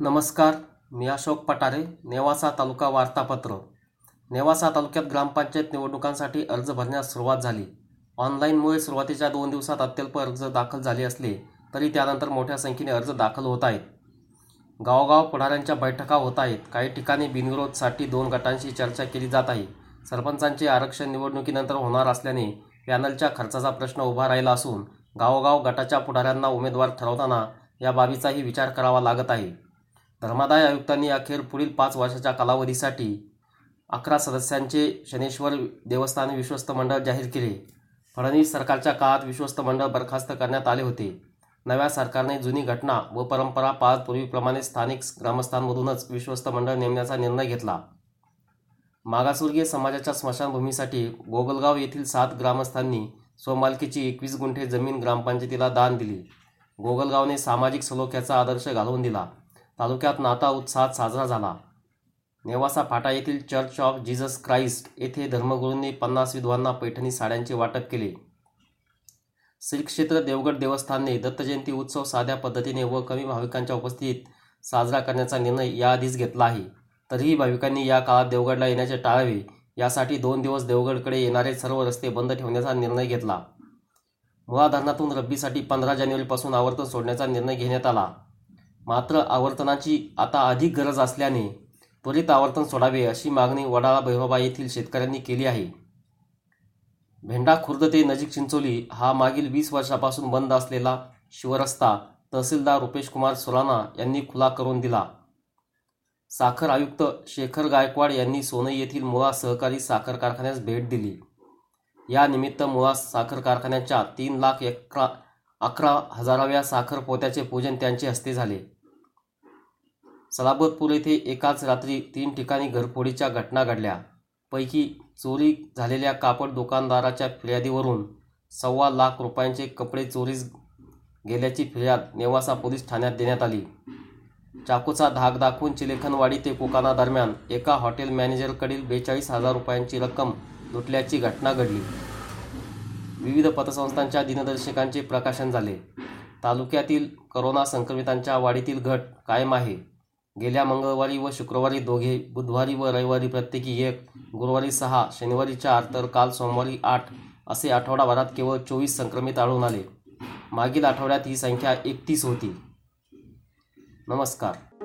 नमस्कार मी अशोक पटारे नेवासा तालुका वार्तापत्र. नेवासा तालुक्यात ग्रामपंचायत निवडणुकांसाठी अर्ज भरण्यास सुरुवात झाली. ऑनलाईनमुळे सुरुवातीच्या दोन दिवसात अत्यल्प अर्ज दाखल झाले असले तरी त्यानंतर मोठ्या संख्येने अर्ज दाखल होत आहेत. गावोगाव पुढाऱ्यांच्या बैठका होत आहेत. काही ठिकाणी बिनविरोधसाठी दोन गटांशी चर्चा केली जात आहे. सरपंचांचे आरक्षण निवडणुकीनंतर होणार असल्याने पॅनलच्या खर्चाचा प्रश्न उभा राहिला असून गावोगाव गटाच्या पुढाऱ्यांना उमेदवार ठरवताना या बाबीचाही विचार करावा लागत आहे. धर्मादाय आयुक्तांनी अखेर पुढील पाच वर्षाच्या कालावधीसाठी अकरा सदस्यांचे शनेश्वर देवस्थान विश्वस्त मंडळ जाहीर केले. फडणवीस सरकारच्या काळात विश्वस्त मंडळ बरखास्त करण्यात आले होते. नव्या सरकारने जुनी घटना व परंपरा पाळत पूर्वीप्रमाणे स्थानिक ग्रामस्थांमधूनच विश्वस्त मंडळ नेमण्याचा निर्णय घेतला. मागासवर्गीय समाजाच्या स्मशानभूमीसाठी गोगलगाव येथील सात ग्रामस्थांनी स्वमालकीची एकवीस गुंठे जमीन ग्रामपंचायतीला दान दिली. गोगलगावने सामाजिक सलोख्याचा आदर्श घालवून दिला. तालुक्यात नाता उत्साहात साजरा झाला. नेवासा फाटा येथील चर्च ऑफ जीजस क्राइस्ट येथे धर्मगुरूंनी पन्नास विधवांना पैठणी साड्यांचे वाटप केले. श्री क्षेत्र देवगड देवस्थानने दत्तजयंती उत्सव साध्या पद्धतीने व कमी भाविकांच्या उपस्थितीत साजरा करण्याचा निर्णय याआधीच घेतला आहे. तरीही भाविकांनी या काळात देवगडला येण्याचे टाळावे यासाठी दोन दिवस देवगडकडे येणारे सर्व रस्ते बंद ठेवण्याचा निर्णय घेतला. मुळा धरणातून रब्बीसाठी पंधरा जानेवारीपासून आवर्तन सोडण्याचा निर्णय घेण्यात आला. मात्र आवर्तनाची आता अधिक गरज असल्याने त्वरित आवर्तन सोडावे अशी मागणी वडाळा भैरोबा येथील शेतकऱ्यांनी केली आहे. भेंडा खुर्द ते नजीक चिंचोली हा मागील वीस वर्षापासून बंद असलेला शिवरस्ता तहसीलदार रुपेश कुमार सोलाना यांनी खुला करून दिला. साखर आयुक्त शेखर गायकवाड यांनी सोनई येथील मुळा सहकारी साखर कारखान्यास भेट दिली. या निमित्त मुळा साखर कारखान्याच्या तीन लाख अकरा अकरा हजाराव्या साखर पोत्याचे पूजन त्यांचे हस्ते झाले. सलाबतपूर येथे एकाच रात्री तीन ठिकाणी घरफोडीच्या घटना घडल्या. पैकी चोरी झालेल्या कापड दुकानदाराच्या फिर्यादीवरून सव्वा लाख रुपयांचे कपडे चोरीस गेल्याची फिर्याद नेवासा पोलीस ठाण्यात देण्यात आली. चाकूचा धाक दाखवून चिलेखनवाडी ते कोकाना दरम्यान एका हॉटेल मॅनेजरकडील बेचाळीस हजार रुपयांची रक्कम लुटल्याची घटना घडली. विविध पतसंस्थांच्या दिनदर्शकांचे प्रकाशन झाले. तालुक्यातील करोना संक्रमितांच्या वाढीतील घट कायम आहे. गेल्या मंगळवारी व शुक्रवारी दोघे बुधवारी व रविवारी प्रत्येकी एक गुरुवारी सहा शनिवारी चार तर काल सोमवारी आठ असे आठवडाभरात केवळ चोवीस संक्रमित आढळून आले. मागील आठवड्यात ही संख्या एकतीस होती. नमस्कार.